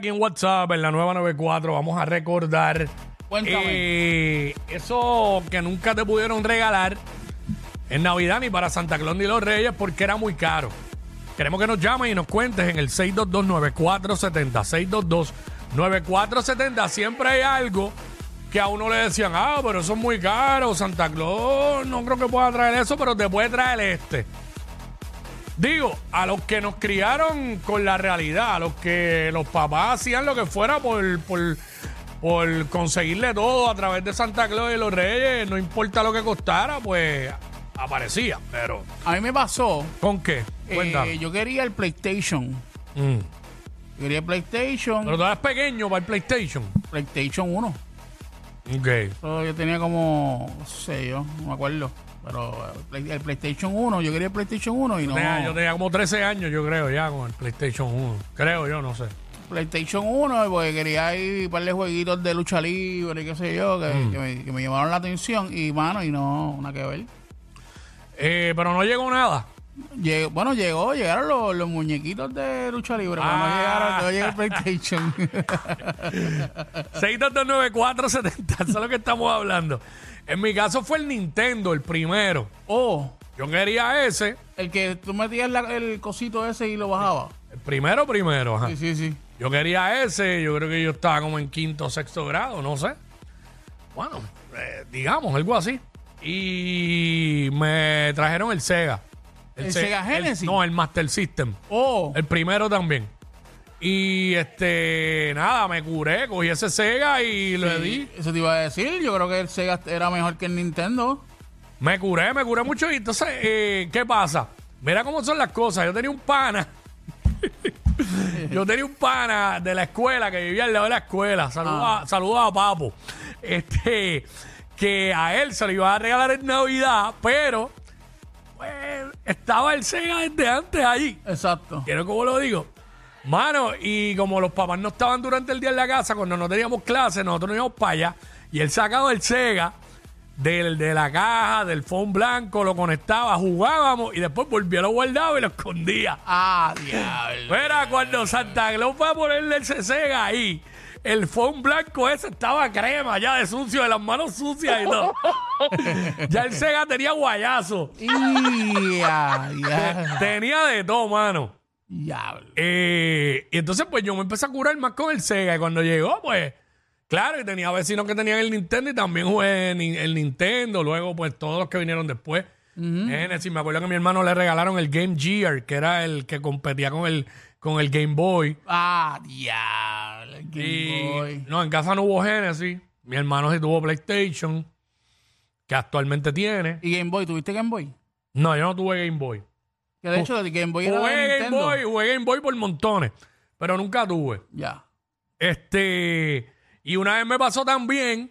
aquí en WhatsApp, en la nueva 94, vamos a recordar Cuéntame. eh, eso que nunca te pudieron regalar en Navidad ni para Santa Claus ni los Reyes porque era muy caro. Queremos que nos llamen y nos cuentes en el 622-9470. 622-9470. Siempre hay algo que a uno le decían, ah, pero eso es muy caro. Santa Claus no creo que pueda traer eso, pero te puede traer este. Digo, a los que nos criaron con la realidad, a los que los papás hacían lo que fuera por, por, por conseguirle todo a través de Santa Claus y los Reyes, no importa lo que costara, pues aparecía. Pero, A mí me pasó. ¿con qué? eh, Cuéntame. yo quería el PlayStation. Mm. Yo quería el PlayStation. Pero tú eres pequeño para el PlayStation. PlayStation 1. Ok. Eso yo tenía como, no sé yo, no me acuerdo. Pero el, Play- el PlayStation 1, yo quería el PlayStation 1 y no. Tenía- yo tenía como 13 años, yo creo, ya con el PlayStation 1. Creo yo, no sé. PlayStation 1 porque quería ir un par de jueguitos de lucha libre y qué sé yo, que, Mm. que me, que me llamaron la atención y mano, y no, nada que ver. Eh, pero no llegó nada. Llegó- bueno, llegó, llegaron los, los muñequitos de lucha libre, pero Ah. no llegaron, no llegó el PlayStation. 6229470, eso es lo que estamos hablando. En mi caso fue el Nintendo, el primero. oh, Yo quería ese, el que tú metías la- el cosito ese y lo bajabas. el primero primero, ajá. Sí, sí, sí. Yo quería ese, yo creo que yo estaba como en quinto o sexto grado, no sé. Bueno, eh, digamos, algo así. Y me trajeron el Sega. ¿El Se- Sega Genesis? no, el Master System. Oh, El primero también. Y este, nada, me curé, cogí ese Sega y le di. eso te iba a decir. Yo creo que el Sega era mejor que el Nintendo. Me curé, me curé mucho. Y entonces, eh, ¿qué pasa? Mira cómo son las cosas. Yo tenía un pana. Yo tenía un pana de la escuela que vivía al lado de la escuela. Saluda, saluda a Papo. Este, que a él se lo iba a regalar en Navidad, pero estaba el Sega desde antes ahí. Exacto. ¿Quiero cómo lo digo? Mano, y como los papás no estaban durante el día en la casa, cuando no teníamos clase, nosotros nos íbamos para allá. Y él sacaba el Sega del, de la caja, del phone blanco, lo conectaba, jugábamos y después volvía, lo guardaba y lo escondía. Ah, diablo. Mira, cuando Santa Claus fue a ponerle ese Sega ahí, el phone blanco ese estaba crema ya de sucio, de las manos sucias y todo. ya el Sega tenía guayazo. Ya, ya. Tenía de todo, mano. Diablo. Eh, y entonces, pues yo me empecé a curar más con el Sega. Y cuando llegó, pues, claro, y tenía vecinos que tenían el Nintendo y también jugué ni- el Nintendo. Luego, pues, todos los que vinieron después. Genesis, me acuerdo que a mi hermano le regalaron el Game Gear, que era el que competía con el, con el Game Boy. Ah, diablo. el Game Y, Boy. no, en casa no hubo Genesis. Mi hermano sí tuvo PlayStation, que actualmente tiene. ¿Y Game Boy? ¿Tuviste Game Boy? No, yo no tuve Game Boy. Que de hecho, el Game Boy era de Jugué Game Nintendo. Boy, jugué Game Boy por montones, pero nunca tuve. Ya. Este, y una vez me pasó también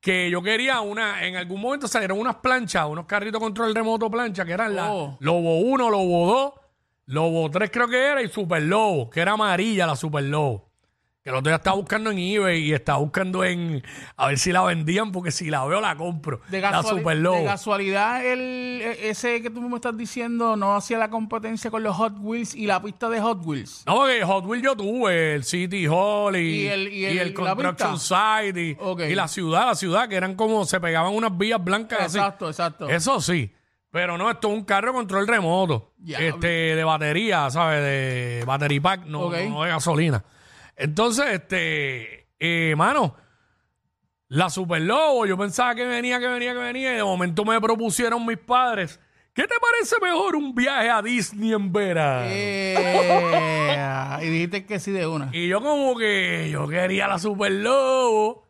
que yo quería una, en algún momento salieron unas planchas, unos carritos control remoto plancha, que eran la Oh. Lobo 1, Lobo 2, Lobo 3 creo que era, y Super Lobo, que era amarilla la Super Lobo. Que el otro día estaba buscando en eBay y estaba buscando en, a ver si la vendían, porque si la veo la compro. De, la casuali- Super de Lobo. casualidad, el, e- ese que tú me estás diciendo no hacía la competencia con los Hot Wheels y la pista de Hot Wheels. No, porque Hot Wheels yo tuve, el City Hall y, ¿Y el- y el- la Construction? Site y, y la ciudad, la ciudad, que eran como, se pegaban unas vías blancas así. Exacto, exacto. Eso sí. Pero no, esto es un carro control remoto. Ya. Este, de batería, ¿sabes? De battery pack, no, Ok. no de gasolina. Entonces, este, eh, mano, la Super Lobo, yo pensaba que venía, que venía, que venía, y de momento me propusieron mis padres. ¿Qué te parece mejor un viaje a Disney en verano? Eh, y dijiste que sí de una. Y yo como que yo quería la Super Lobo.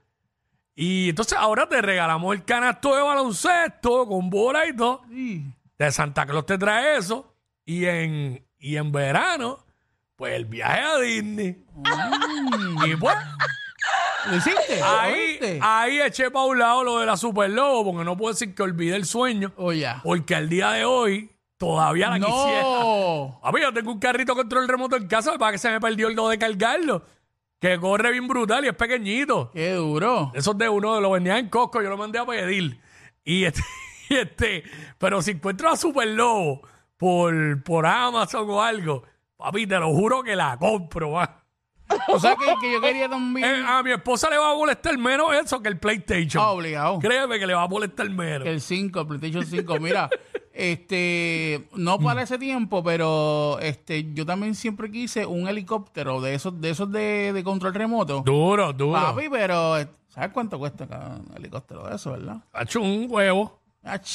Y entonces ahora te regalamos el canasto de baloncesto con bola y todo. De Santa Claus te trae eso. Y en, y en verano, pues el viaje a Disney. Y pues, ¿Lo hiciste? ahí, ahí eché para un lado lo de la Super Lobo, porque no puedo decir que olvidé el sueño, Oh, porque al día de hoy todavía la quisiera. No. A mí yo tengo un carrito control remoto en casa para que se me perdió el do de cargarlo. Que corre bien brutal y es pequeñito. Qué duro. Esos de uno lo vendían en Costco, yo lo mandé a pedir. Y este, y este, pero si encuentro a Super Lobo por, por Amazon o algo, papi, te lo juro que la compro, va. O sea que, que yo quería también. Eh, a mi esposa le va a molestar menos eso que el PlayStation. Ah, obligado. Créeme que le va a molestar menos. Que el 5, el PlayStation 5. Mira, este, no para ese tiempo, pero este, yo también siempre quise un helicóptero de esos, de esos de, de control remoto. Duro, duro. Papi, pero eh, ¿sabes cuánto cuesta cada helicóptero de eso, verdad? Ha hecho un huevo. Ach.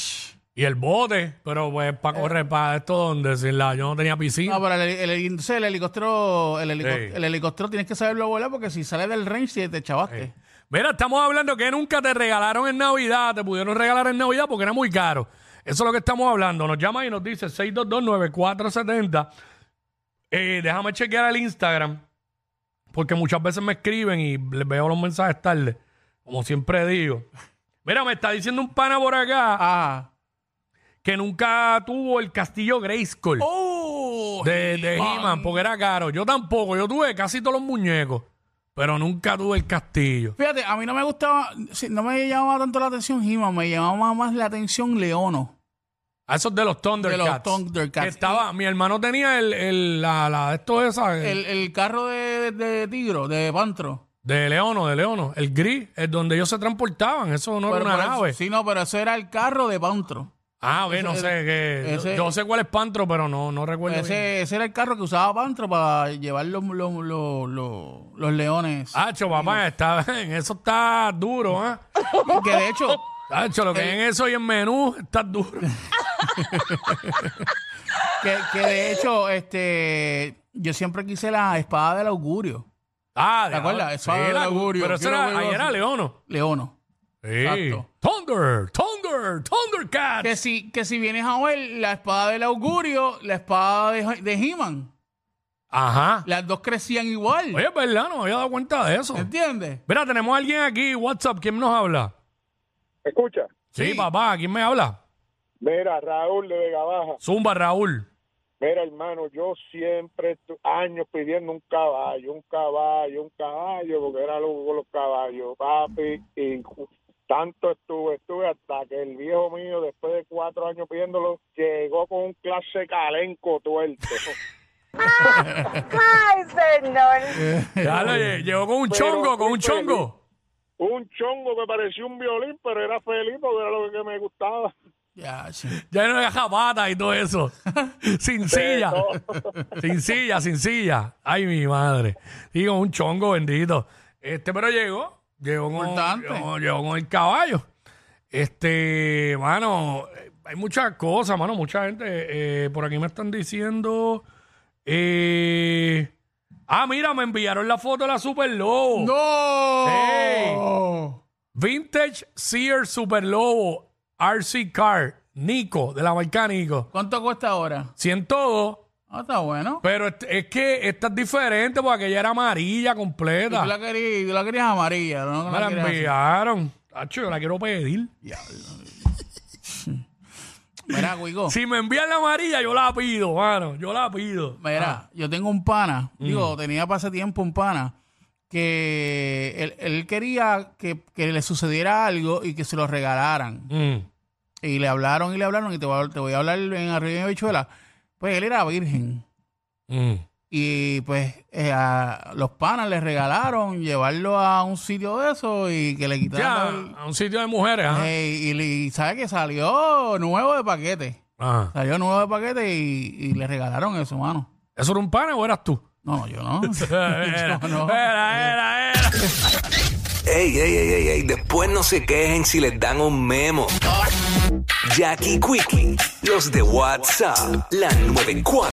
Y el bote, pero pues para correr para esto donde sin la, yo no tenía piscina. No, pero el, el- el- entonces el helicóptero, el, Sí. el helicóptero tienes que saberlo volar porque si sale del range te chavaste. Mira, estamos hablando que nunca te regalaron en Navidad, te pudieron regalar en Navidad porque era muy caro. Eso es lo que estamos hablando. Nos llama y nos dice 6229470. Eh, déjame chequear el Instagram, porque muchas veces me escriben y les veo los mensajes tarde, como siempre digo. Mira, me está diciendo un pana por acá Ah. que nunca tuvo el castillo Grayskull ¡Oh! de, de He-Man. He-Man, porque era caro. Yo tampoco, yo tuve casi todos los muñecos, pero nunca tuve el castillo. Fíjate, a mí no me gustaba, sí, no me llamaba tanto la atención He-Man, me llamaba más la atención Leono. A esos de los Thundercats. Thundercats. Que estaba, mi hermano tenía el, el- la, la, esto esa, el- El, el carro de, de, de Tigro, de Pantro. de Leono, de Leono, el gris, es donde ellos se transportaban, eso no Pero- era una pero- nave. Sí, no, pero eso era el carro de Pantro. Ah, ok, no ese- sé, que ese- yo, sé cuál es Pantro, pero no, no recuerdo bien. Ese, ese era el carro que usaba Pantro para llevar los, los, los, los, los leones. Hacho, papá, está, en eso está duro, ¿eh? Que de hecho, Hacho, lo que en eso y en menú está duro. que, que de hecho, este, yo siempre quise la espada del augurio. Ah, ¿Te acuerdas? del la- augurio. Pero eso era, ahí era así. Leono. Leono. Sí. Exacto. Thunder, Thunder, Thundercats. Que si, que si vienes a ver la espada del augurio, la espada de, de He-Man, Ajá. las dos crecían igual. Oye, es verdad, no me había dado cuenta de eso. ¿Entiendes? Mira, tenemos a alguien aquí, WhatsApp, ¿quién nos habla? Escucha, Sí, Sí. papá, ¿quién me habla? mira, Raúl de Vega Baja. Zumba, Raúl. Mira, hermano, yo siempre, años pidiendo un caballo, un caballo, un caballo, porque era loco con los caballos, papi. Y tanto estuve, estuve hasta que el viejo mío, después de cuatro años pidiéndolo, llegó con un clase calenco tuerto. Ay, señor. Ya lo lle- llegó con un Pero chongo, con un chongo. un chongo que parecía un violín, pero era feliz porque era lo que me gustaba. Ya, sí. Ya no deja pata y todo eso. sin silla. sin silla, sin silla. Ay, mi madre. Y con un chongo bendito. Este, pero llegó. Llegó con, Importante. llegó, llegó con el caballo. Este, mano, eh, hay muchas cosas, mano. Mucha gente. eh, por aquí me están diciendo. eh, ah, mira, me enviaron la foto de la Super Lobo. ¡No! Vintage Sears Super Lobo RC Car. Nico, de la marca Nico. ¿Cuánto cuesta ahora? 102. Ah, está bueno. Pero es, es que esta es diferente porque aquella era amarilla Y tú completa. la querías, tú la querías amarilla, ¿no? Me la querías así. enviaron. Tacho, yo la quiero pedir. Mira, Guigo. Si me envían la amarilla, yo la pido, mano. Yo la pido. Mira, yo tengo un pana, Mm. digo, tenía para ese tiempo un pana, que él, él quería que, que le sucediera algo y que se lo regalaran. Mm. Y le hablaron y le hablaron, y te voy a, te voy a hablar en Arriba de Bichuela. Pues él era virgen. Mm. Y pues eh, a los panas le regalaron llevarlo a un sitio de eso y que le Ya, quitaran. el- a un sitio de mujeres, ajá. Ey, y, le- y sabe que salió nuevo de paquete. Ajá. Salió nuevo de paquete y, y le regalaron eso, mano. ¿Eso era un pana o eras tú? No, no, yo no. Era, Yo no. era, era, era. Ey, ey, ey, ey, ey, después no se quejen si les dan un memo. Jackie Quickie, los de WhatsApp, la 94.